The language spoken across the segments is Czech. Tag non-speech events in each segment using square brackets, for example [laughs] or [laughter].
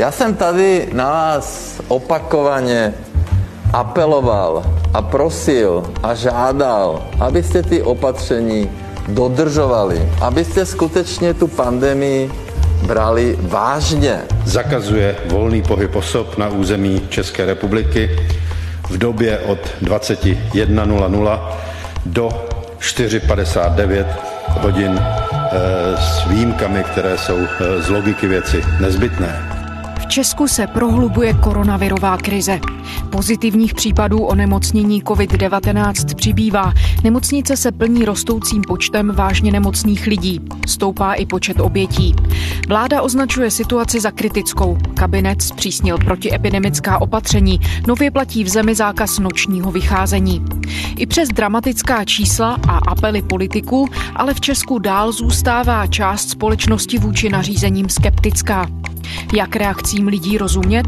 Já jsem tady na vás opakovaně apeloval a prosil a žádal, abyste ty opatření dodržovali, abyste skutečně tu pandemii brali vážně. Zakazuje volný pohyb osob na území České republiky v době od 21.00 do 4.59 hodin eh, s výjimkami, které jsou eh, z logiky věci nezbytné. Česku se prohlubuje koronavirová krize. Pozitivních případů onemocnění COVID-19 přibývá. Nemocnice se plní rostoucím počtem vážně nemocných lidí. Stoupá i počet obětí. Vláda označuje situaci za kritickou. Kabinet zpřísnil protiepidemická opatření. Nově platí v zemi zákaz nočního vycházení. I přes dramatická čísla a apely politiků, ale v Česku dál zůstává část společnosti vůči nařízením skeptická. Jak reakcím lidí rozumět?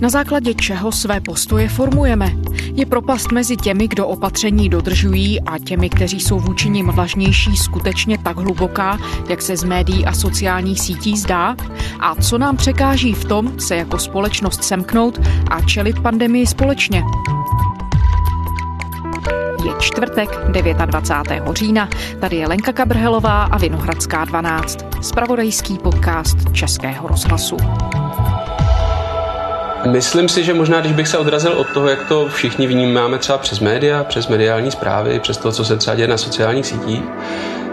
Na základě čeho své postoje formujeme? Je propast mezi těmi, kdo opatření dodržují a těmi, kteří jsou vůči nim vlažnější, skutečně tak hluboká, jak se z médií a sociálních sítí zdá? A co nám překáží v tom se jako společnost semknout a čelit pandemii společně? Je čtvrtek 29. října. Tady je Lenka Kabrhelová a Vinohradská 12. Spravodajský podcast Českého rozhlasu. Myslím si, že možná, když bych se odrazil od toho, jak to všichni vnímáme třeba přes média, přes mediální zprávy, přes to, co se třeba děje na sociálních sítích,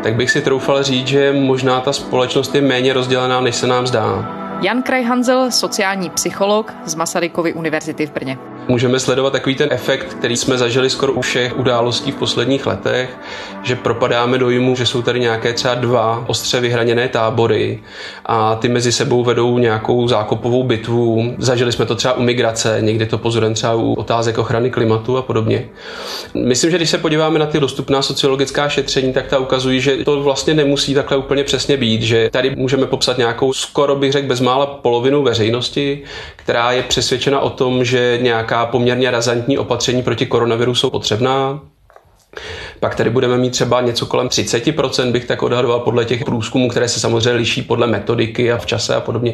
tak bych si troufal říct, že možná ta společnost je méně rozdělená, než se nám zdá. Jan Krajhanzel, sociální psycholog z Masarykovy univerzity v Brně. Můžeme sledovat takový ten efekt, který jsme zažili skoro u všech událostí v posledních letech, že propadáme dojmu, že jsou tady nějaké třeba dva ostře vyhraněné tábory a ty mezi sebou vedou nějakou zákopovou bitvu. Zažili jsme to třeba u migrace, někdy to pozorujeme třeba u otázek ochrany klimatu a podobně. Myslím, že když se podíváme na ty dostupná sociologická šetření, tak ta ukazují, že to vlastně nemusí takhle úplně přesně být, že tady můžeme popsat nějakou skoro bych řekl bezmála polovinu veřejnosti, která je přesvědčena o tom, že nějaká poměrně razantní opatření proti koronaviru jsou potřebná. Pak tady budeme mít třeba něco kolem 30%, bych tak odhadoval podle těch průzkumů, které se samozřejmě liší podle metodiky a v čase a podobně.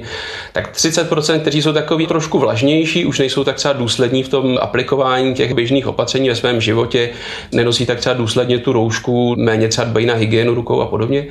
Tak 30%, kteří jsou takový trošku vlažnější, už nejsou tak třeba důslední v tom aplikování těch běžných opatření ve svém životě, nenosí tak třeba důsledně tu roušku, méně třeba dbají na hygienu rukou a podobně.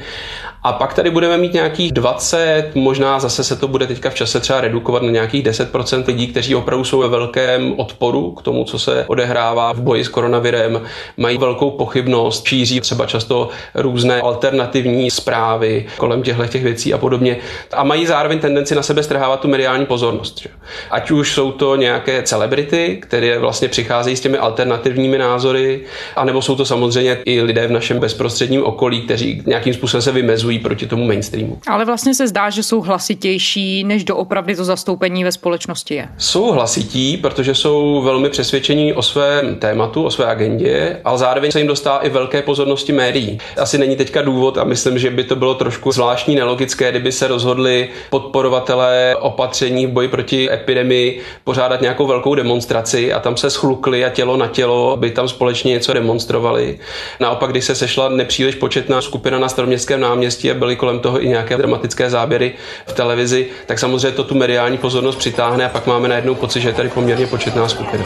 A pak tady budeme mít nějakých 20, možná zase se to bude teďka v čase třeba redukovat na nějakých 10% lidí, kteří opravdu jsou ve velkém odporu k tomu, co se odehrává v boji s koronavirem, mají velkou pochybnost, šíří třeba často různé alternativní zprávy kolem těchto těch věcí a podobně. A mají zároveň tendenci na sebe strhávat tu mediální pozornost. Že? Ať už jsou to nějaké celebrity, které vlastně přicházejí s těmi alternativními názory, anebo jsou to samozřejmě i lidé v našem bezprostředním okolí, kteří nějakým způsobem se vymezují bojují proti tomu mainstreamu. Ale vlastně se zdá, že jsou hlasitější, než doopravdy to zastoupení ve společnosti je. Jsou hlasití, protože jsou velmi přesvědčení o svém tématu, o své agendě, ale zároveň se jim dostává i velké pozornosti médií. Asi není teďka důvod a myslím, že by to bylo trošku zvláštní, nelogické, kdyby se rozhodli podporovatelé opatření v boji proti epidemii pořádat nějakou velkou demonstraci a tam se schlukli a tělo na tělo, by tam společně něco demonstrovali. Naopak, když se sešla nepříliš početná skupina na staroměstském náměstí, a byly kolem toho i nějaké dramatické záběry v televizi, tak samozřejmě to tu mediální pozornost přitáhne a pak máme najednou pocit, že je tady poměrně početná skupina.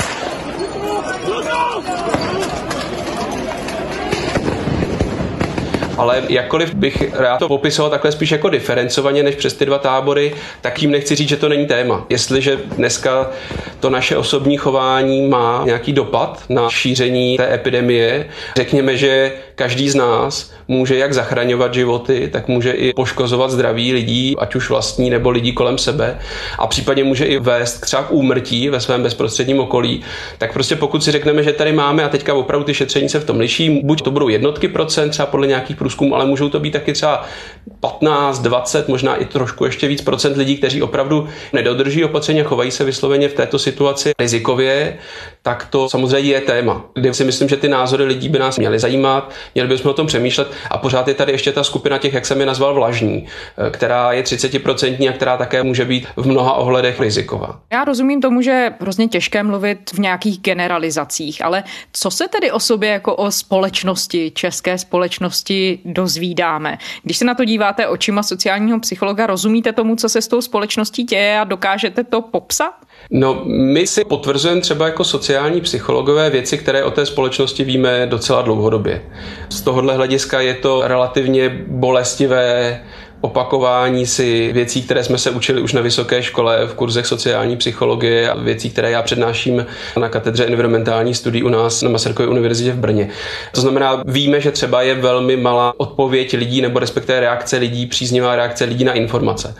ale jakkoliv bych rád to popisoval takhle spíš jako diferencovaně než přes ty dva tábory, tak jim nechci říct, že to není téma. Jestliže dneska to naše osobní chování má nějaký dopad na šíření té epidemie, řekněme, že každý z nás může jak zachraňovat životy, tak může i poškozovat zdraví lidí, ať už vlastní nebo lidí kolem sebe a případně může i vést třeba k úmrtí ve svém bezprostředním okolí. Tak prostě pokud si řekneme, že tady máme a teďka opravdu ty šetření se v tom liší, buď to budou jednotky procent, třeba podle nějakých průzkumů, ale můžou to být taky třeba 15, 20, možná i trošku ještě víc procent lidí, kteří opravdu nedodrží opatření a chovají se vysloveně v této situaci rizikově, tak to samozřejmě je téma, kde si myslím, že ty názory lidí by nás měly zajímat. Měli bychom o tom přemýšlet a pořád je tady ještě ta skupina těch, jak jsem je nazval, vlažní, eh, která je 30% a která také může být v mnoha ohledech riziková. Já rozumím tomu, že je hrozně těžké mluvit v nějakých generalizacích, ale co se tedy o sobě jako o společnosti, české společnosti dozvídáme? Když se na to díváte očima sociálního psychologa, rozumíte tomu, co se s tou společností děje a dokážete to popsat? No, my si potvrzujeme třeba jako sociální psychologové věci, které o té společnosti víme docela dlouhodobě. Z tohohle hlediska je to relativně bolestivé opakování si věcí, které jsme se učili už na vysoké škole v kurzech sociální psychologie a věcí, které já přednáším na katedře environmentální studií u nás na Masarykově univerzitě v Brně. To znamená, víme, že třeba je velmi malá odpověď lidí nebo respektive reakce lidí, příznivá reakce lidí na informace.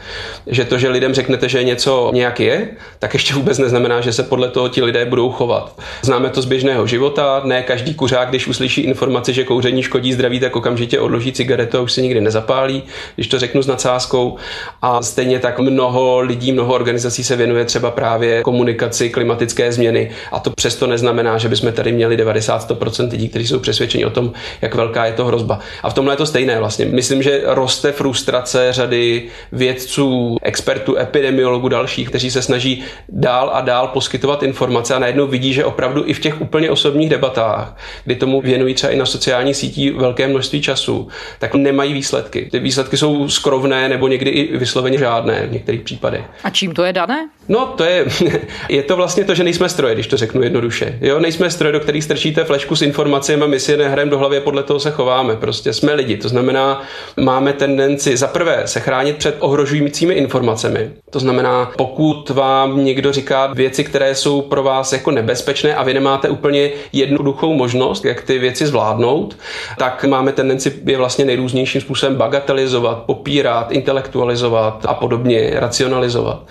Že to, že lidem řeknete, že něco nějak je, tak ještě vůbec neznamená, že se podle toho ti lidé budou chovat. Známe to z běžného života, ne každý kuřák, když uslyší informaci, že kouření škodí zdraví, tak okamžitě odloží cigaretu a už se nikdy nezapálí. Když to řeknu s nadsázkou. A stejně tak mnoho lidí, mnoho organizací se věnuje třeba právě komunikaci klimatické změny. A to přesto neznamená, že bychom tady měli 90% lidí, kteří jsou přesvědčeni o tom, jak velká je to hrozba. A v tomhle je to stejné vlastně. Myslím, že roste frustrace řady vědců, expertů, epidemiologů, dalších, kteří se snaží dál a dál poskytovat informace a najednou vidí, že opravdu i v těch úplně osobních debatách, kdy tomu věnují třeba i na sociálních sítích velké množství času, tak nemají výsledky. Ty výsledky jsou skrovné nebo někdy i vysloveně žádné v některých případech. A čím to je dané? No, to je, [laughs] je to vlastně to, že nejsme stroje, když to řeknu jednoduše. Jo, nejsme stroje, do kterých strčíte flešku s informacemi a my si je nehrajeme do hlavy, podle toho se chováme. Prostě jsme lidi. To znamená, máme tendenci za prvé se chránit před ohrožujícími informacemi. To znamená, pokud vám někdo říká věci, které jsou pro vás jako nebezpečné a vy nemáte úplně jednoduchou možnost, jak ty věci zvládnout, tak máme tendenci je vlastně nejrůznějším způsobem bagatelizovat, popírat, intelektualizovat a podobně, racionalizovat.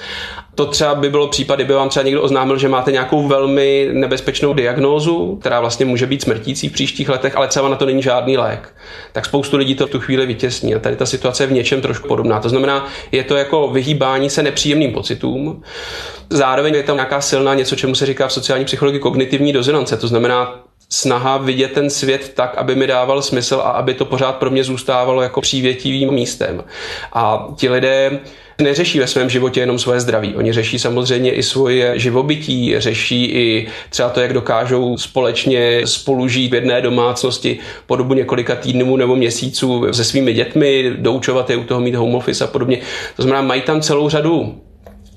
To třeba by bylo případ, kdyby vám třeba někdo oznámil, že máte nějakou velmi nebezpečnou diagnózu, která vlastně může být smrtící v příštích letech, ale třeba na to není žádný lék. Tak spoustu lidí to v tu chvíli vytěsní. A tady ta situace je v něčem trošku podobná. To znamená, je to jako vyhýbání se nepříjemným pocitům. Zároveň je tam nějaká silná něco, čemu se říká v sociální psychologii kognitivní dozonance. To znamená, snaha vidět ten svět tak, aby mi dával smysl a aby to pořád pro mě zůstávalo jako přívětivým místem. A ti lidé neřeší ve svém životě jenom svoje zdraví. Oni řeší samozřejmě i svoje živobytí, řeší i třeba to, jak dokážou společně spolužít v jedné domácnosti po dobu několika týdnů nebo měsíců se svými dětmi, doučovat je u toho mít home office a podobně. To znamená, mají tam celou řadu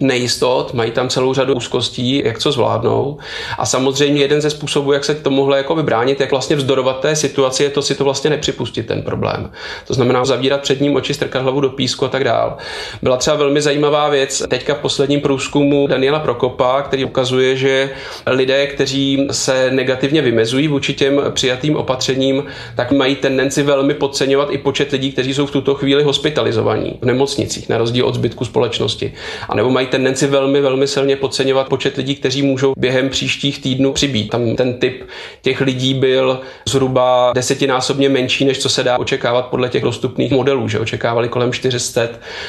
nejistot, mají tam celou řadu úzkostí, jak co zvládnou. A samozřejmě jeden ze způsobů, jak se tomuhle jako vybránit, jak vlastně vzdorovat té situaci, je to si to vlastně nepřipustit ten problém. To znamená zavírat před ním oči, strkat hlavu do písku a tak dál. Byla třeba velmi zajímavá věc teďka v posledním průzkumu Daniela Prokopa, který ukazuje, že lidé, kteří se negativně vymezují vůči těm přijatým opatřením, tak mají tendenci velmi podceňovat i počet lidí, kteří jsou v tuto chvíli hospitalizovaní v nemocnicích, na rozdíl od zbytku společnosti. A nebo mají tendenci velmi, velmi silně podceňovat počet lidí, kteří můžou během příštích týdnů přibít. Tam ten typ těch lidí byl zhruba desetinásobně menší, než co se dá očekávat podle těch dostupných modelů, že očekávali kolem 400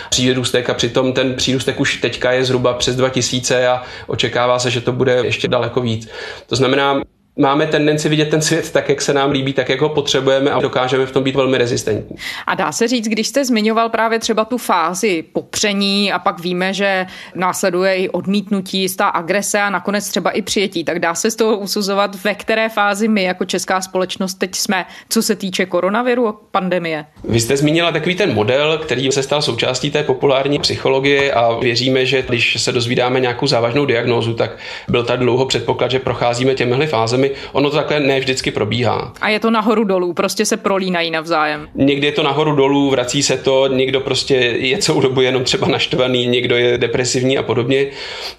přírůstek a přitom ten přírůstek už teďka je zhruba přes 2000 a očekává se, že to bude ještě daleko víc. To znamená, máme tendenci vidět ten svět tak, jak se nám líbí, tak, jak ho potřebujeme a dokážeme v tom být velmi rezistentní. A dá se říct, když jste zmiňoval právě třeba tu fázi popření a pak víme, že následuje i odmítnutí, jistá agrese a nakonec třeba i přijetí, tak dá se z toho usuzovat, ve které fázi my jako česká společnost teď jsme, co se týče koronaviru a pandemie? Vy jste zmínila takový ten model, který se stal součástí té populární psychologie a věříme, že když se dozvídáme nějakou závažnou diagnózu, tak byl tak dlouho předpoklad, že procházíme těmihle fázemi ono to takhle ne vždycky probíhá. A je to nahoru dolů, prostě se prolínají navzájem. Někdy je to nahoru dolů, vrací se to, někdo prostě je celou dobu jenom třeba naštvaný, někdo je depresivní a podobně.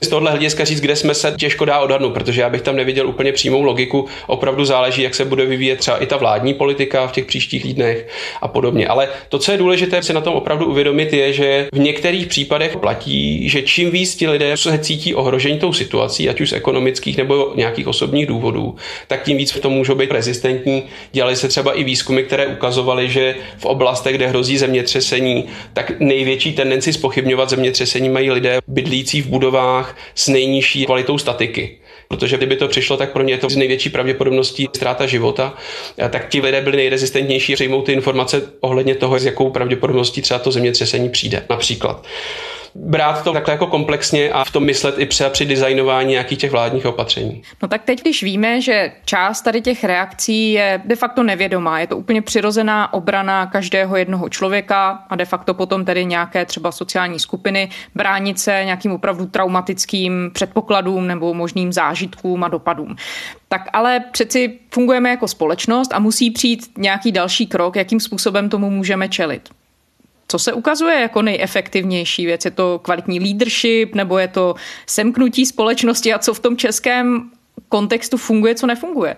Z tohohle hlediska říct, kde jsme se těžko dá odhadnout, protože já bych tam neviděl úplně přímou logiku. Opravdu záleží, jak se bude vyvíjet třeba i ta vládní politika v těch příštích týdnech a podobně. Ale to, co je důležité si na tom opravdu uvědomit, je, že v některých případech platí, že čím víc ti lidé se cítí ohrožení tou situací, ať už z ekonomických nebo nějakých osobních důvodů, tak tím víc v tom můžou být rezistentní. Dělali se třeba i výzkumy, které ukazovaly, že v oblastech, kde hrozí zemětřesení, tak největší tendenci spochybňovat zemětřesení mají lidé bydlící v budovách s nejnižší kvalitou statiky. Protože kdyby to přišlo, tak pro ně je to z největší pravděpodobností ztráta života, tak ti lidé byli nejrezistentnější, přijmou ty informace ohledně toho, s jakou pravděpodobností třeba to zemětřesení přijde, například brát to takhle jako komplexně a v tom myslet i třeba při designování nějakých těch vládních opatření. No tak teď, když víme, že část tady těch reakcí je de facto nevědomá, je to úplně přirozená obrana každého jednoho člověka a de facto potom tedy nějaké třeba sociální skupiny bránit se nějakým opravdu traumatickým předpokladům nebo možným zážitkům a dopadům. Tak ale přeci fungujeme jako společnost a musí přijít nějaký další krok, jakým způsobem tomu můžeme čelit. Co se ukazuje jako nejefektivnější věc? Je to kvalitní leadership nebo je to semknutí společnosti a co v tom českém kontextu funguje, co nefunguje?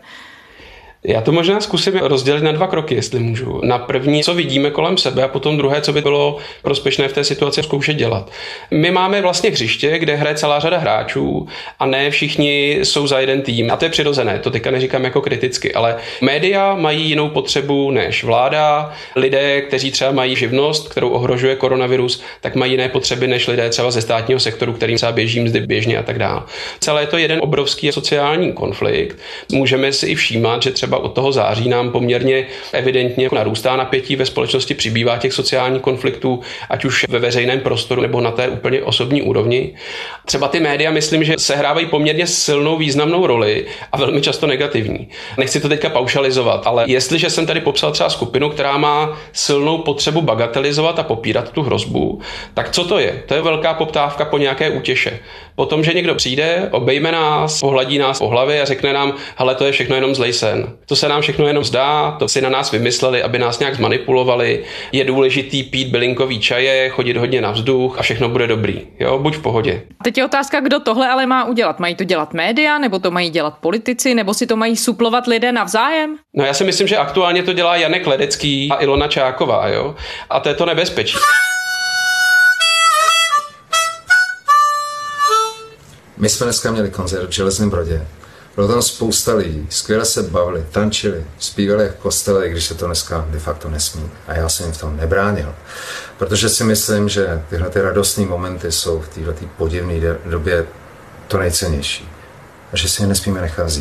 Já to možná zkusím rozdělit na dva kroky, jestli můžu. Na první, co vidíme kolem sebe a potom druhé, co by bylo prospěšné v té situaci zkoušet dělat. My máme vlastně hřiště, kde hraje celá řada hráčů a ne všichni jsou za jeden tým. A to je přirozené, to teďka neříkám jako kriticky, ale média mají jinou potřebu než vláda. Lidé, kteří třeba mají živnost, kterou ohrožuje koronavirus, tak mají jiné potřeby než lidé třeba ze státního sektoru, kterým třeba běží mzdy běžně a tak dále. Celé je to jeden obrovský sociální konflikt. Můžeme si i všímat, že třeba třeba od toho září nám poměrně evidentně narůstá napětí ve společnosti, přibývá těch sociálních konfliktů, ať už ve veřejném prostoru nebo na té úplně osobní úrovni. Třeba ty média, myslím, že sehrávají poměrně silnou významnou roli a velmi často negativní. Nechci to teďka paušalizovat, ale jestliže jsem tady popsal třeba skupinu, která má silnou potřebu bagatelizovat a popírat tu hrozbu, tak co to je? To je velká poptávka po nějaké útěše. Potom, že někdo přijde, obejme nás, pohladí nás po hlavě a řekne nám, hele, to je všechno jenom zlej sen. To se nám všechno jenom zdá, to si na nás vymysleli, aby nás nějak zmanipulovali. Je důležitý pít bylinkový čaje, chodit hodně na vzduch a všechno bude dobrý. Jo, buď v pohodě. Teď je otázka, kdo tohle ale má udělat. Mají to dělat média, nebo to mají dělat politici, nebo si to mají suplovat lidé navzájem? No já si myslím, že aktuálně to dělá Janek Ledecký a Ilona Čáková, jo. A to je to nebezpečí. My jsme dneska měli koncert v Železném Brodě. Bylo tam spousta lidí, skvěle se bavili, tančili, zpívali v kostele, i když se to dneska de facto nesmí. A já jsem jim v tom nebránil. Protože si myslím, že tyhle ty radostné momenty jsou v této podivné době to nejcennější. A že si je nesmíme nechat.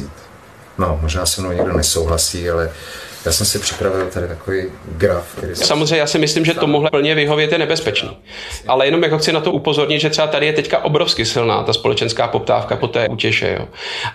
No, možná se mnou někdo nesouhlasí, ale já jsem si připravil tady takový graf. Který Samozřejmě já si myslím, že to mohlo plně vyhovět je nebezpečný. Ale jenom jako chci na to upozornit, že třeba tady je teďka obrovsky silná ta společenská poptávka po té útěše. Jo.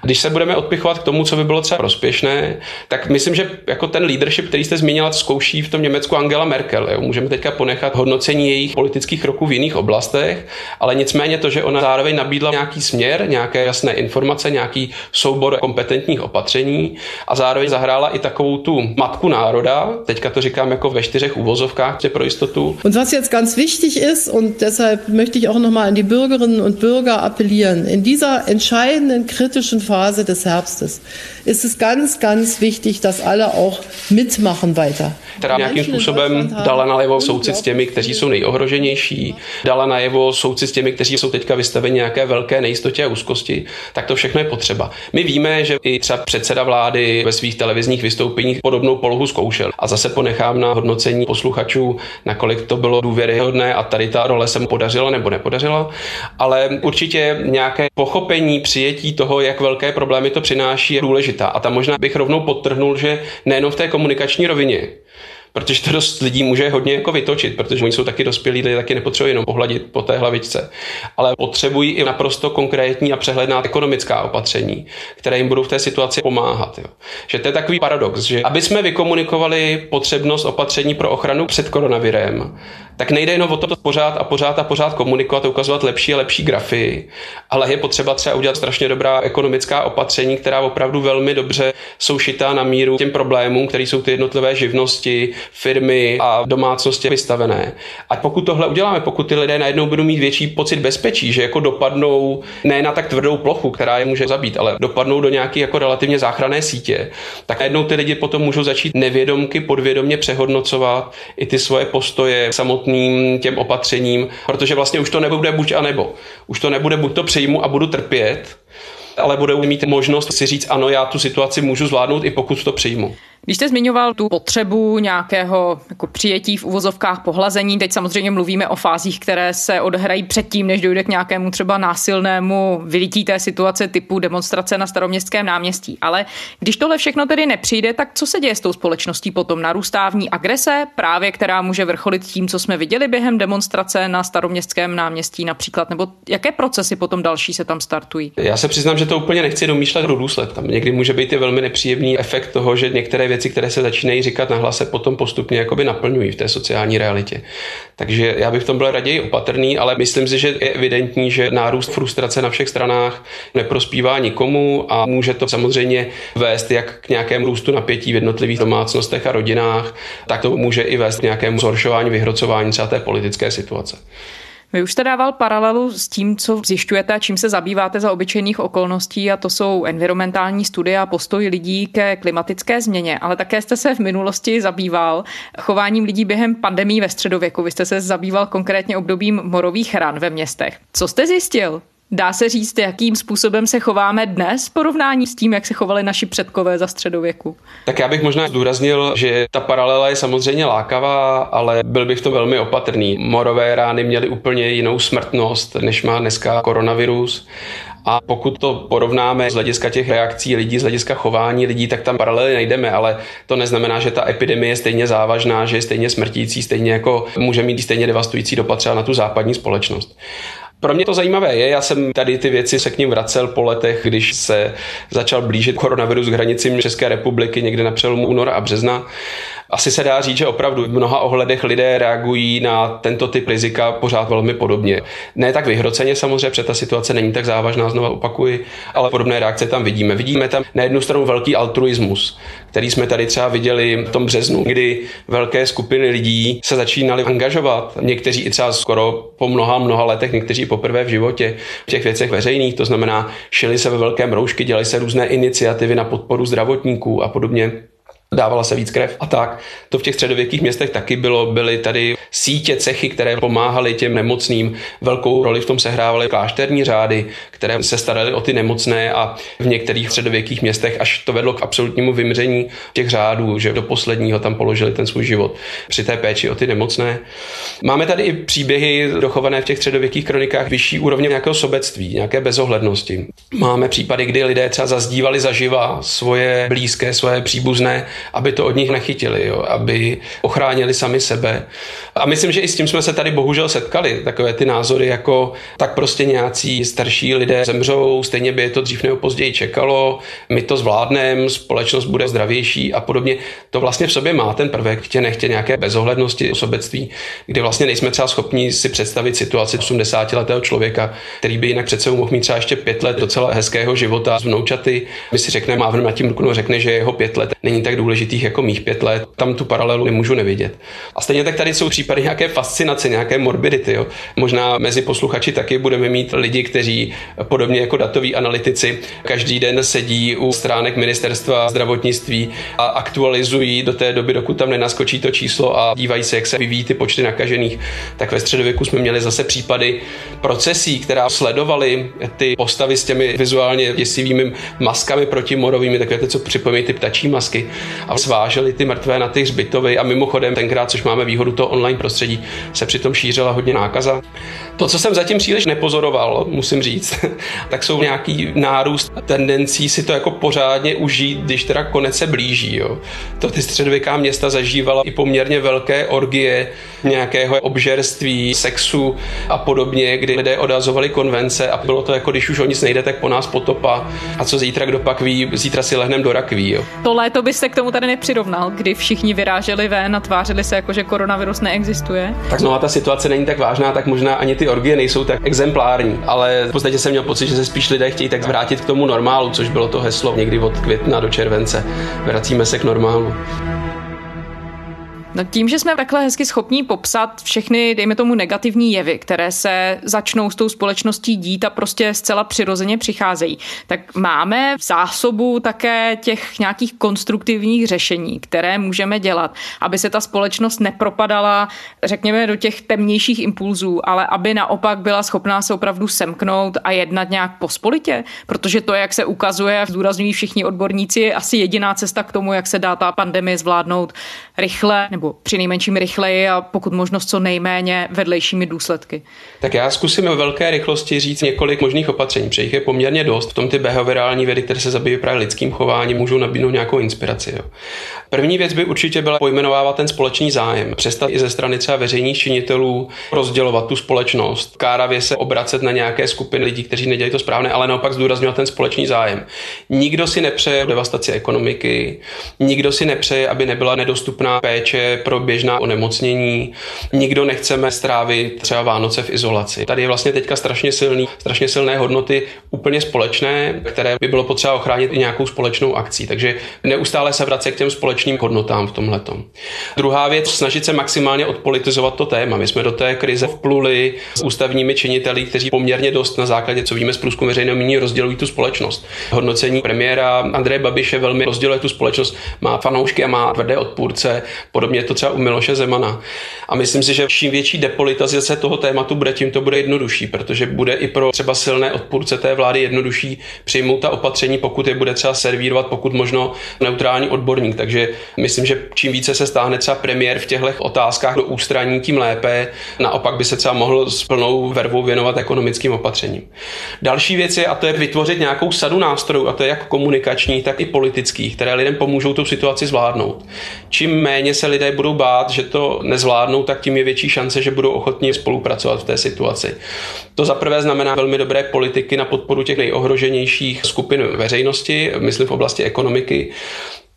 Když se budeme odpichovat k tomu, co by bylo třeba prospěšné, tak myslím, že jako ten leadership, který jste zmínila, zkouší v tom Německu Angela Merkel. Jo. Můžeme teďka ponechat hodnocení jejich politických kroků v jiných oblastech, ale nicméně to, že ona zároveň nabídla nějaký směr, nějaké jasné informace, nějaký soubor kompetentních opatření a zároveň zahrála i takovou tu matku národa, teďka to říkám jako ve čtyřech uvozovkách pro jistotu. Und was jetzt ganz wichtig ist, und deshalb möchte ich auch nochmal an die Bürgerinnen und Bürger appellieren, in dieser entscheidenden kritischen Phase des Herbstes ist es ganz, ganz wichtig, dass alle auch mitmachen weiter. Která nějakým způsobem dala najevo soucit s těmi, kteří jsou nejohroženější, dala najevo soucit s těmi, kteří jsou teďka vystaveni nějaké velké nejistotě a úzkosti, tak to všechno je potřeba. My víme, že i třeba předseda vlády ve svých televizních vystoupeních podobnou polohu zkoušel. A zase ponechám na hodnocení posluchačů, nakolik to bylo důvěryhodné a tady ta role se mu podařila nebo nepodařila. Ale určitě nějaké pochopení, přijetí toho, jak velké problémy to přináší, je důležitá. A tam možná bych rovnou podtrhnul, že nejenom v té komunikační rovině, protože to dost lidí může hodně jako vytočit, protože oni jsou taky dospělí lidé, taky nepotřebují jenom pohladit po té hlavičce, ale potřebují i naprosto konkrétní a přehledná ekonomická opatření, které jim budou v té situaci pomáhat. Jo. Že to je takový paradox, že aby jsme vykomunikovali potřebnost opatření pro ochranu před koronavirem, tak nejde jenom o to pořád a pořád a pořád komunikovat a ukazovat lepší a lepší grafy, ale je potřeba třeba udělat strašně dobrá ekonomická opatření, která opravdu velmi dobře jsou šitá na míru těm problémům, které jsou ty jednotlivé živnosti, firmy a domácnosti vystavené. A pokud tohle uděláme, pokud ty lidé najednou budou mít větší pocit bezpečí, že jako dopadnou ne na tak tvrdou plochu, která je může zabít, ale dopadnou do nějaké jako relativně záchranné sítě, tak najednou ty lidi potom můžou začít nevědomky, podvědomně přehodnocovat i ty svoje postoje samotným těm opatřením, protože vlastně už to nebude buď a nebo. Už to nebude buď to přijmu a budu trpět, ale budou mít možnost si říct, ano, já tu situaci můžu zvládnout, i pokud to přijmu. Když jste zmiňoval tu potřebu nějakého jako přijetí v uvozovkách pohlazení, teď samozřejmě mluvíme o fázích, které se odehrají předtím, než dojde k nějakému třeba násilnému vylití té situace typu demonstrace na staroměstském náměstí. Ale když tohle všechno tedy nepřijde, tak co se děje s tou společností potom? Narůstá v ní agrese, právě která může vrcholit tím, co jsme viděli během demonstrace na staroměstském náměstí například, nebo jaké procesy potom další se tam startují? Já se přiznám, že to úplně nechci domýšlet do důsled. Tam někdy může být i velmi nepříjemný efekt toho, že některé věci, které se začínají říkat na hlase, potom postupně jakoby naplňují v té sociální realitě. Takže já bych v tom byl raději opatrný, ale myslím si, že je evidentní, že nárůst frustrace na všech stranách neprospívá nikomu a může to samozřejmě vést jak k nějakému růstu napětí v jednotlivých domácnostech a rodinách, tak to může i vést k nějakému zhoršování, vyhrocování třeba té politické situace. Vy už jste dával paralelu s tím, co zjišťujete a čím se zabýváte za obyčejných okolností a to jsou environmentální studie a postoj lidí ke klimatické změně, ale také jste se v minulosti zabýval chováním lidí během pandemí ve středověku. Vy jste se zabýval konkrétně obdobím morových ran ve městech. Co jste zjistil? Dá se říct, jakým způsobem se chováme dnes v porovnání s tím, jak se chovali naši předkové za středověku? Tak já bych možná zdůraznil, že ta paralela je samozřejmě lákavá, ale byl bych to velmi opatrný. Morové rány měly úplně jinou smrtnost, než má dneska koronavirus. A pokud to porovnáme z hlediska těch reakcí lidí, z hlediska chování lidí, tak tam paralely najdeme, ale to neznamená, že ta epidemie je stejně závažná, že je stejně smrtící, stejně jako může mít stejně devastující dopad třeba na tu západní společnost. Pro mě to zajímavé je, já jsem tady ty věci se k ním vracel po letech, když se začal blížit koronavirus k hranicím České republiky někde na přelomu února a března. Asi se dá říct, že opravdu v mnoha ohledech lidé reagují na tento typ rizika pořád velmi podobně. Ne tak vyhroceně samozřejmě, protože ta situace není tak závažná, znovu opakuji, ale podobné reakce tam vidíme. Vidíme tam na jednu stranu velký altruismus, který jsme tady třeba viděli v tom březnu, kdy velké skupiny lidí se začínaly angažovat. Někteří i třeba skoro po mnoha, mnoha letech, někteří poprvé v životě v těch věcech veřejných, to znamená, šili se ve velkém roušky, dělali se různé iniciativy na podporu zdravotníků a podobně dávala se víc krev a tak. To v těch středověkých městech taky bylo, byly tady sítě, cechy, které pomáhaly těm nemocným. Velkou roli v tom sehrávaly klášterní řády, které se staraly o ty nemocné a v některých středověkých městech až to vedlo k absolutnímu vymření těch řádů, že do posledního tam položili ten svůj život při té péči o ty nemocné. Máme tady i příběhy dochované v těch středověkých kronikách vyšší úrovně nějakého sobectví, nějaké bezohlednosti. Máme případy, kdy lidé třeba zazdívali zaživa svoje blízké, svoje příbuzné aby to od nich nechytili, jo, aby ochránili sami sebe. A myslím, že i s tím jsme se tady bohužel setkali, takové ty názory jako tak prostě nějací starší lidé zemřou, stejně by je to dřív nebo později čekalo, my to zvládneme, společnost bude zdravější a podobně. To vlastně v sobě má ten prvek, chtě nechtě nějaké bezohlednosti, osobectví, kdy vlastně nejsme třeba schopni si představit situaci 80-letého člověka, který by jinak sebou mohl mít třeba ještě pět let docela hezkého života s vnoučaty. My si řekneme, mávneme na tím ruku, no řekne, že jeho pět let není tak důležité důležitých jako mých pět let, tam tu paralelu nemůžu nevidět. A stejně tak tady jsou případy nějaké fascinace, nějaké morbidity. Jo. Možná mezi posluchači taky budeme mít lidi, kteří podobně jako datoví analytici každý den sedí u stránek ministerstva zdravotnictví a aktualizují do té doby, dokud tam nenaskočí to číslo a dívají se, jak se vyvíjí ty počty nakažených. Tak ve středověku jsme měli zase případy procesí, která sledovaly ty postavy s těmi vizuálně děsivými maskami protimorovými, takové ty, co připomínají ty ptačí masky a sváželi ty mrtvé na ty hřbitovy a mimochodem tenkrát, což máme výhodu toho online prostředí, se přitom šířila hodně nákaza. To, co jsem zatím příliš nepozoroval, musím říct, [laughs] tak jsou nějaký nárůst tendencí si to jako pořádně užít, když teda konec se blíží. Jo. To ty středověká města zažívala i poměrně velké orgie nějakého obžerství, sexu a podobně, kdy lidé odazovali konvence a bylo to jako, když už o nic nejde, tak po nás potopa. A co zítra kdo pak ví, zítra si lehnem do rakví. Jo. To léto byste k tomu tady nepřirovnal, kdy všichni vyráželi ven a tvářili se jako, že koronavirus neexistuje? Tak znovu ta situace není tak vážná, tak možná ani ty orgie nejsou tak exemplární, ale v podstatě jsem měl pocit, že se spíš lidé chtějí tak vrátit k tomu normálu, což bylo to heslo někdy od května do července. Vracíme se k normálu. No tím, že jsme takhle hezky schopní popsat všechny, dejme tomu, negativní jevy, které se začnou s tou společností dít a prostě zcela přirozeně přicházejí, tak máme v zásobu také těch nějakých konstruktivních řešení, které můžeme dělat, aby se ta společnost nepropadala, řekněme, do těch temnějších impulzů, ale aby naopak byla schopná se opravdu semknout a jednat nějak pospolitě, protože to, jak se ukazuje, zdůrazňují všichni odborníci, je asi jediná cesta k tomu, jak se dá ta pandemie zvládnout rychle nebo při nejmenším rychleji a pokud možno co nejméně vedlejšími důsledky. Tak já zkusím ve velké rychlosti říct několik možných opatření, protože jich je poměrně dost. V tom ty behaviorální vědy, které se zabývají právě lidským chováním, můžou nabídnout nějakou inspiraci. Jo. První věc by určitě byla pojmenovávat ten společný zájem. Přestat i ze strany třeba veřejných činitelů rozdělovat tu společnost, káravě se obracet na nějaké skupiny lidí, kteří nedělají to správně, ale naopak zdůrazňovat ten společný zájem. Nikdo si nepřeje devastaci ekonomiky, nikdo si nepřeje, aby nebyla nedostupná péče pro běžná onemocnění, nikdo nechceme strávit třeba Vánoce v izolaci. Tady je vlastně teďka strašně silný, strašně silné hodnoty úplně společné, které by bylo potřeba ochránit i nějakou společnou akcí. Takže neustále se vracet k těm společným hodnotám v tomhle. Druhá věc, snažit se maximálně odpolitizovat to téma. My jsme do té krize vpluli s ústavními činiteli, kteří poměrně dost na základě, co víme z průzkumu veřejného mínění, rozdělují tu společnost. Hodnocení premiéra Andreje Babiše velmi rozděluje tu společnost, má fanoušky a má tvrdé odpůrce. Podobně je to třeba u Miloše Zemana. A myslím si, že čím větší depolitizace toho tématu bude, tím to bude jednodušší, protože bude i pro třeba silné odpůrce té vlády jednodušší přijmout ta opatření, pokud je bude třeba servírovat, pokud možno neutrální odborník. Takže myslím, že čím více se stáhne třeba premiér v těchto otázkách do ústraní, tím lépe. Naopak by se třeba mohl s plnou vervou věnovat ekonomickým opatřením. Další věc je, a to je vytvořit nějakou sadu nástrojů, a to je jak komunikační, tak i politických, které lidem pomůžou tu situaci zvládnout. Čím méně se lidé budou bát, že to nezvládnou, tak tím je větší šance, že budou ochotní spolupracovat v té situaci. To za prvé znamená velmi dobré politiky na podporu těch nejohroženějších skupin veřejnosti, myslím v oblasti ekonomiky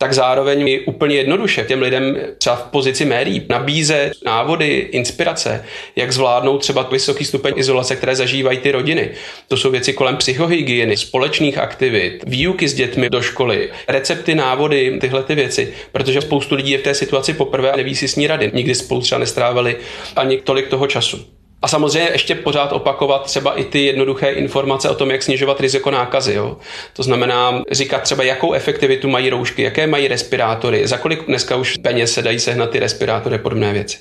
tak zároveň i úplně jednoduše těm lidem třeba v pozici médií nabíze návody, inspirace, jak zvládnout třeba vysoký stupeň izolace, které zažívají ty rodiny. To jsou věci kolem psychohygieny, společných aktivit, výuky s dětmi do školy, recepty, návody, tyhle ty věci, protože spoustu lidí je v té situaci poprvé a neví si s ní rady. Nikdy spolu třeba nestrávili ani tolik toho času. A samozřejmě ještě pořád opakovat třeba i ty jednoduché informace o tom, jak snižovat riziko nákazy. Jo? To znamená říkat třeba, jakou efektivitu mají roušky, jaké mají respirátory, za kolik dneska už peněz se dají sehnat ty respirátory, podobné věci.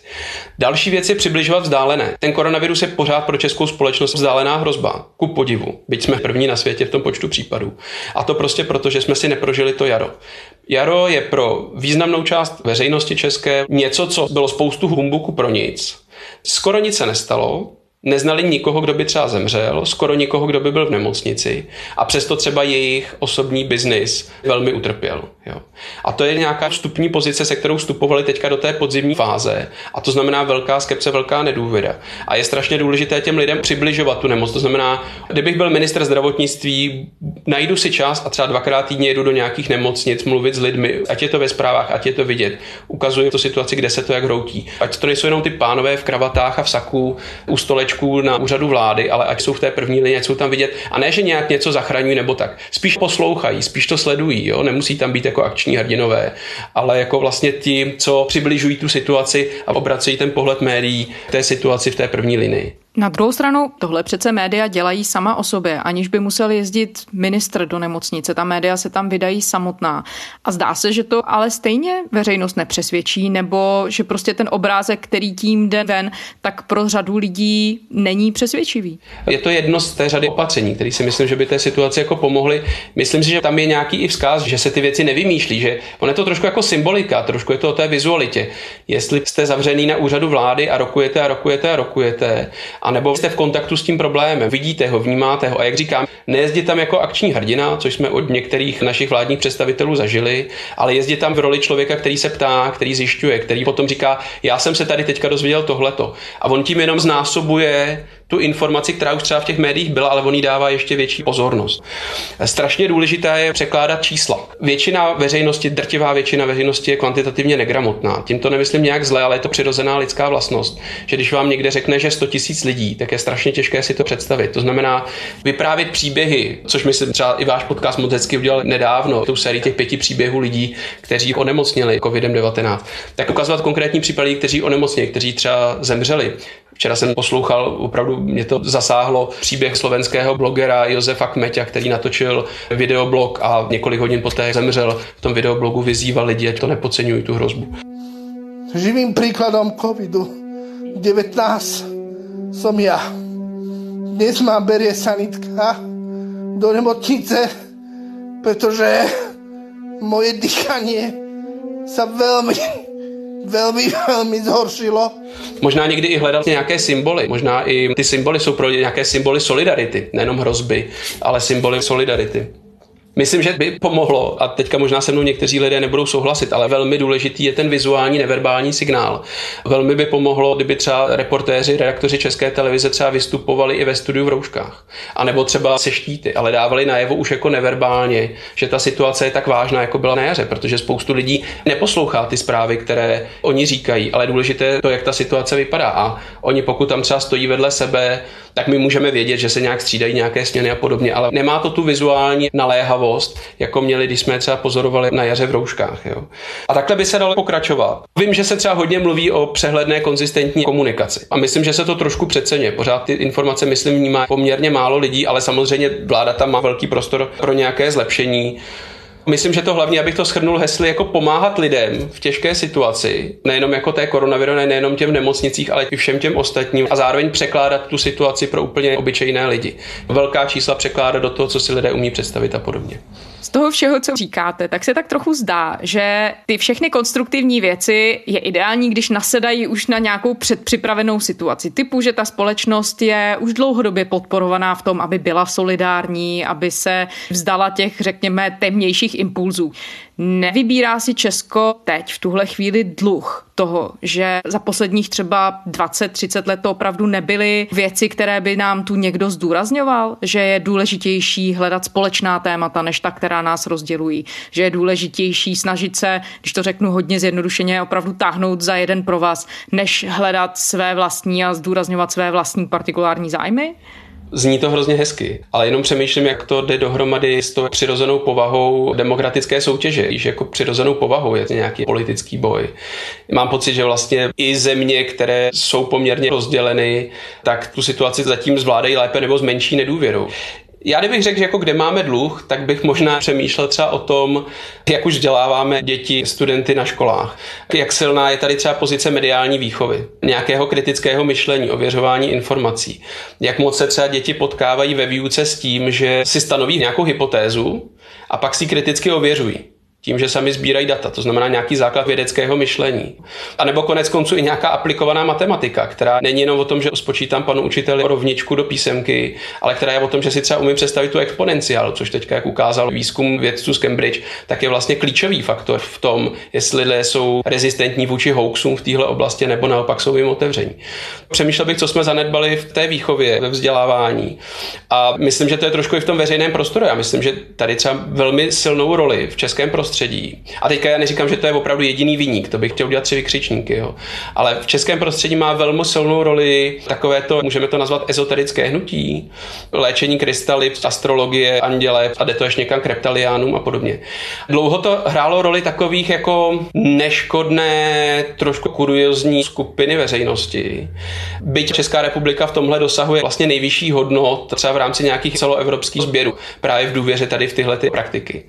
Další věc je přibližovat vzdálené. Ten koronavirus je pořád pro českou společnost vzdálená hrozba, ku podivu, byť jsme první na světě v tom počtu případů. A to prostě proto, že jsme si neprožili to jaro. Jaro je pro významnou část veřejnosti české něco, co bylo spoustu humbuku pro nic Skoro nic se nestalo, Neznali nikoho, kdo by třeba zemřel, skoro nikoho, kdo by byl v nemocnici a přesto třeba jejich osobní biznis velmi utrpěl. Jo. A to je nějaká vstupní pozice, se kterou vstupovali teďka do té podzimní fáze a to znamená velká skepce, velká nedůvěra. A je strašně důležité těm lidem přibližovat tu nemoc. To znamená, kdybych byl minister zdravotnictví, najdu si čas a třeba dvakrát týdně jedu do nějakých nemocnic mluvit s lidmi, ať je to ve zprávách, ať je to vidět. Ukazuje to situaci, kde se to jak hroutí. Ať to nejsou jenom ty pánové v kravatách a v saku u stolečku stolečků na úřadu vlády, ale ať jsou v té první linii, ať jsou tam vidět. A ne, že nějak něco zachraňují nebo tak. Spíš poslouchají, spíš to sledují. Jo? Nemusí tam být jako akční hrdinové, ale jako vlastně ti, co přibližují tu situaci a obracejí ten pohled médií té situaci v té první linii. Na druhou stranu, tohle přece média dělají sama o sobě, aniž by musel jezdit ministr do nemocnice. Ta média se tam vydají samotná. A zdá se, že to ale stejně veřejnost nepřesvědčí, nebo že prostě ten obrázek, který tím jde ven, tak pro řadu lidí není přesvědčivý. Je to jedno z té řady opatření, které si myslím, že by té situaci jako pomohly. Myslím si, že tam je nějaký i vzkaz, že se ty věci nevymýšlí, že on je to trošku jako symbolika, trošku je to o té vizualitě. Jestli jste zavřený na úřadu vlády a rokujete a rokujete a rokujete, a nebo jste v kontaktu s tím problémem, vidíte ho, vnímáte ho a jak říkám, nejezdit tam jako akční hrdina, což jsme od některých našich vládních představitelů zažili, ale jezdit tam v roli člověka, který se ptá, který zjišťuje, který potom říká, já jsem se tady teďka dozvěděl tohleto. A on tím jenom znásobuje tu informaci, která už třeba v těch médiích byla, ale on jí dává ještě větší pozornost. Strašně důležité je překládat čísla. Většina veřejnosti, drtivá většina veřejnosti je kvantitativně negramotná. Tím to nemyslím nějak zle, ale je to přirozená lidská vlastnost, že když vám někde řekne, že 100 tisíc lidí, tak je strašně těžké si to představit. To znamená vyprávět příběhy, což myslím třeba i váš podcast moc hezky udělal nedávno, tou sérii těch pěti příběhů lidí, kteří onemocnili COVID-19. Tak ukazovat konkrétní případy, kteří onemocnili, kteří třeba zemřeli. Včera jsem poslouchal, opravdu mě to zasáhlo, příběh slovenského blogera Josefa Kmeťa, který natočil videoblog a několik hodin poté zemřel. V tom videoblogu vyzýval lidi, ať to nepodceňují tu hrozbu. Živým príkladom COVID-19 som ja. Dnes ma berie sanitka do nemocnice, pretože moje dýchanie sa veľmi, veľmi, veľmi zhoršilo. Možná někdy i hledat nějaké symboly. Možná i ty symboly jsou pro nějaké symboly solidarity, nejenom hrozby, ale symboly solidarity. Myslím, že by pomohlo, a teďka možná se mnou někteří lidé nebudou souhlasit, ale velmi důležitý je ten vizuální, neverbální signál. Velmi by pomohlo, kdyby třeba reportéři, redaktoři České televize třeba vystupovali i ve studiu v rouškách. A nebo třeba se štíty, ale dávali najevo už jako neverbálně, že ta situace je tak vážná, jako byla na jaře, protože spoustu lidí neposlouchá ty zprávy, které oni říkají, ale důležité je to, jak ta situace vypadá. A oni, pokud tam třeba stojí vedle sebe, tak my můžeme vědět, že se nějak střídají nějaké směny a podobně, ale nemá to tu vizuální naléhavost, jako měli, když jsme třeba pozorovali na jaře v rouškách. Jo. A takhle by se dalo pokračovat. Vím, že se třeba hodně mluví o přehledné, konzistentní komunikaci. A myslím, že se to trošku přeceně. Pořád ty informace, myslím, vnímá poměrně málo lidí, ale samozřejmě vláda tam má velký prostor pro nějaké zlepšení. Myslím, že to hlavně, abych to shrnul hesly, jako pomáhat lidem v těžké situaci, nejenom jako té koronaviru, nejenom těm nemocnicích, ale i všem těm ostatním a zároveň překládat tu situaci pro úplně obyčejné lidi. Velká čísla překládat do toho, co si lidé umí představit a podobně. Z toho všeho, co říkáte, tak se tak trochu zdá, že ty všechny konstruktivní věci je ideální, když nasedají už na nějakou předpřipravenou situaci. Typu, že ta společnost je už dlouhodobě podporovaná v tom, aby byla solidární, aby se vzdala těch, řekněme, temnějších impulzů. Nevybírá si Česko teď v tuhle chvíli dluh toho, že za posledních třeba 20-30 let to opravdu nebyly věci, které by nám tu někdo zdůrazňoval, že je důležitější hledat společná témata, než ta, která nás rozdělují, že je důležitější snažit se, když to řeknu hodně zjednodušeně, opravdu táhnout za jeden pro vás, než hledat své vlastní a zdůrazňovat své vlastní partikulární zájmy? Zní to hrozně hezky, ale jenom přemýšlím, jak to jde dohromady s tou přirozenou povahou demokratické soutěže, již jako přirozenou povahou je to nějaký politický boj. Mám pocit, že vlastně i země, které jsou poměrně rozděleny, tak tu situaci zatím zvládají lépe nebo s menší nedůvěrou. Já kdybych řekl, že jako kde máme dluh, tak bych možná přemýšlel třeba o tom, jak už vzděláváme děti, studenty na školách. Jak silná je tady třeba pozice mediální výchovy, nějakého kritického myšlení, ověřování informací. Jak moc se třeba děti potkávají ve výuce s tím, že si stanoví nějakou hypotézu a pak si kriticky ověřují tím, že sami sbírají data, to znamená nějaký základ vědeckého myšlení. A nebo konec konců i nějaká aplikovaná matematika, která není jenom o tom, že spočítám panu učiteli rovničku do písemky, ale která je o tom, že si třeba umím představit tu exponenciál, což teď, jak ukázal výzkum vědců z Cambridge, tak je vlastně klíčový faktor v tom, jestli lidé jsou rezistentní vůči hoaxům v téhle oblasti nebo naopak jsou jim otevření. Přemýšlel bych, co jsme zanedbali v té výchově, ve vzdělávání. A myslím, že to je trošku i v tom veřejném prostoru. Já myslím, že tady třeba velmi silnou roli v českém prostoru prostředí. A teďka já neříkám, že to je opravdu jediný výnik, to bych chtěl udělat tři vykřičníky, jo. ale v českém prostředí má velmi silnou roli takové to, můžeme to nazvat ezoterické hnutí, léčení krystaly, astrologie, anděle a jde to ještě někam k reptiliánům a podobně. Dlouho to hrálo roli takových jako neškodné, trošku kuriozní skupiny veřejnosti. Byť Česká republika v tomhle dosahuje vlastně nejvyšší hodnot třeba v rámci nějakých celoevropských sběrů právě v důvěře tady v tyhle ty praktiky.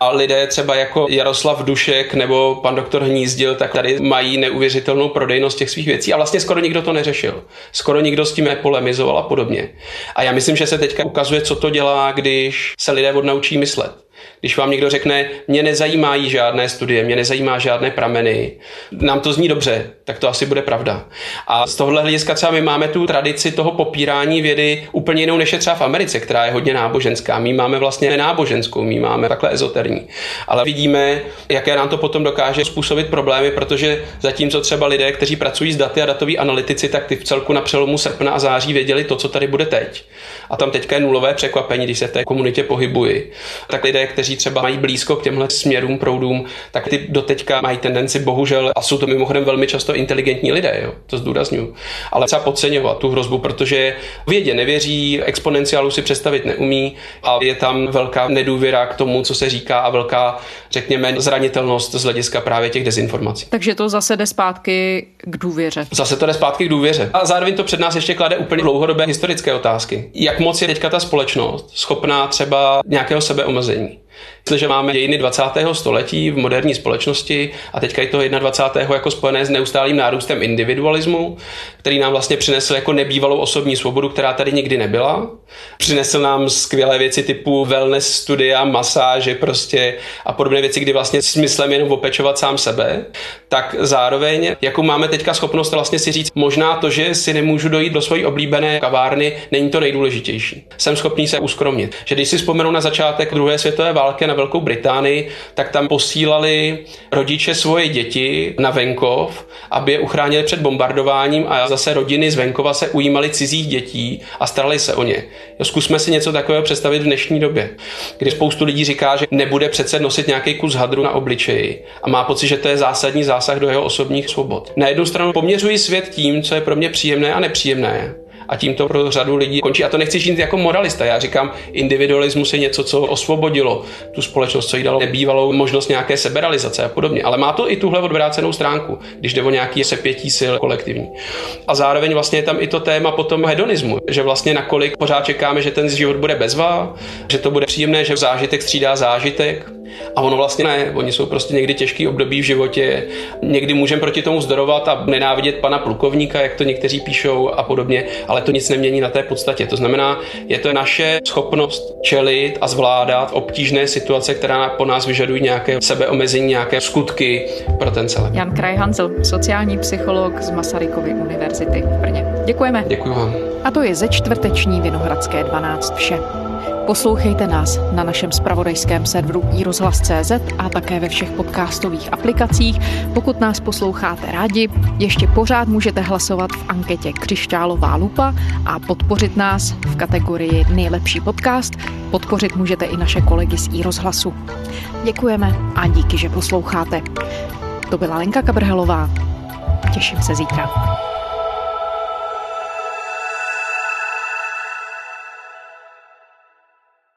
A lidé třeba jako Jaroslav Dušek nebo pan doktor Hnízdil, tak tady mají neuvěřitelnou prodejnost těch svých věcí a vlastně skoro nikdo to neřešil. Skoro nikdo s tím nepolemizoval a podobně. A já myslím, že se teďka ukazuje, co to dělá, když se lidé odnaučí myslet Když vám někdo řekne, mě nezajímají žádné studie, mě nezajímá žádné prameny, nám to zní dobře, tak to asi bude pravda. A z tohohle hlediska třeba my máme tu tradici toho popírání vědy úplně jinou než je třeba v Americe, která je hodně náboženská. My máme vlastně nenáboženskou, my máme takhle ezoterní. Ale vidíme, jaké nám to potom dokáže způsobit problémy, protože zatímco třeba lidé, kteří pracují s daty a datoví analytici, tak ty v celku na přelomu srpna a září věděli to, co tady bude teď. A tam teďka je nulové překvapení, když se v té komunitě pohybuji. Tak lidé, kteří třeba mají blízko k těmhle směrům, proudům, tak ty doteďka mají tendenci, bohužel, a jsou to mimochodem velmi často inteligentní lidé, jo, to zdůraznuju, ale třeba podceňovat tu hrozbu, protože vědě nevěří, exponenciálu si představit neumí a je tam velká nedůvěra k tomu, co se říká a velká, řekněme, zranitelnost z hlediska právě těch dezinformací. Takže to zase jde zpátky k důvěře. Zase to jde zpátky k důvěře. A zároveň to před nás ještě klade úplně dlouhodobé historické otázky. Jak moc je teďka ta společnost schopná třeba nějakého sebeomezení? right. Jestliže máme dějiny 20. století v moderní společnosti a teďka je to 21. jako spojené s neustálým nárůstem individualismu, který nám vlastně přinesl jako nebývalou osobní svobodu, která tady nikdy nebyla. Přinesl nám skvělé věci typu wellness studia, masáže prostě a podobné věci, kdy vlastně smyslem jenom opečovat sám sebe, tak zároveň, jakou máme teďka schopnost vlastně si říct, možná to, že si nemůžu dojít do své oblíbené kavárny, není to nejdůležitější. Jsem schopný se uskromnit. Že když si vzpomenu na začátek druhé světové války na Velkou Británii, tak tam posílali rodiče svoje děti na venkov, aby je uchránili před bombardováním a zase rodiny z venkova se ujímaly cizích dětí a starali se o ně. Zkusme si něco takového představit v dnešní době, kdy spoustu lidí říká, že nebude přece nosit nějaký kus hadru na obličeji a má pocit, že to je zásadní zásah do jeho osobních svobod. Na jednu stranu poměřuji svět tím, co je pro mě příjemné a nepříjemné a tím to pro řadu lidí končí. A to nechci říct jako moralista. Já říkám, individualismus je něco, co osvobodilo tu společnost, co jí dalo nebývalou možnost nějaké seberalizace a podobně. Ale má to i tuhle odvrácenou stránku, když jde o nějaký sepětí sil kolektivní. A zároveň vlastně je tam i to téma potom hedonismu, že vlastně nakolik pořád čekáme, že ten život bude bezvá, že to bude příjemné, že zážitek střídá zážitek, a ono vlastně ne, oni jsou prostě někdy těžký období v životě, někdy můžeme proti tomu zdorovat a nenávidět pana plukovníka, jak to někteří píšou a podobně, ale to nic nemění na té podstatě. To znamená, je to naše schopnost čelit a zvládat obtížné situace, která po nás vyžadují nějaké sebeomezení, nějaké skutky pro ten celek. Jan Krajhancel, sociální psycholog z Masarykovy univerzity v Brně. Děkujeme. Děkuji vám. A to je ze čtvrteční Vinohradské 12 vše. Poslouchejte nás na našem spravodajském serveru iRozhlas.cz a také ve všech podcastových aplikacích. Pokud nás posloucháte rádi, ještě pořád můžete hlasovat v anketě Křišťálová lupa a podpořit nás v kategorii Nejlepší podcast. Podpořit můžete i naše kolegy z iRozhlasu. Děkujeme a díky, že posloucháte. To byla Lenka Kabrhelová. Těším se zítra.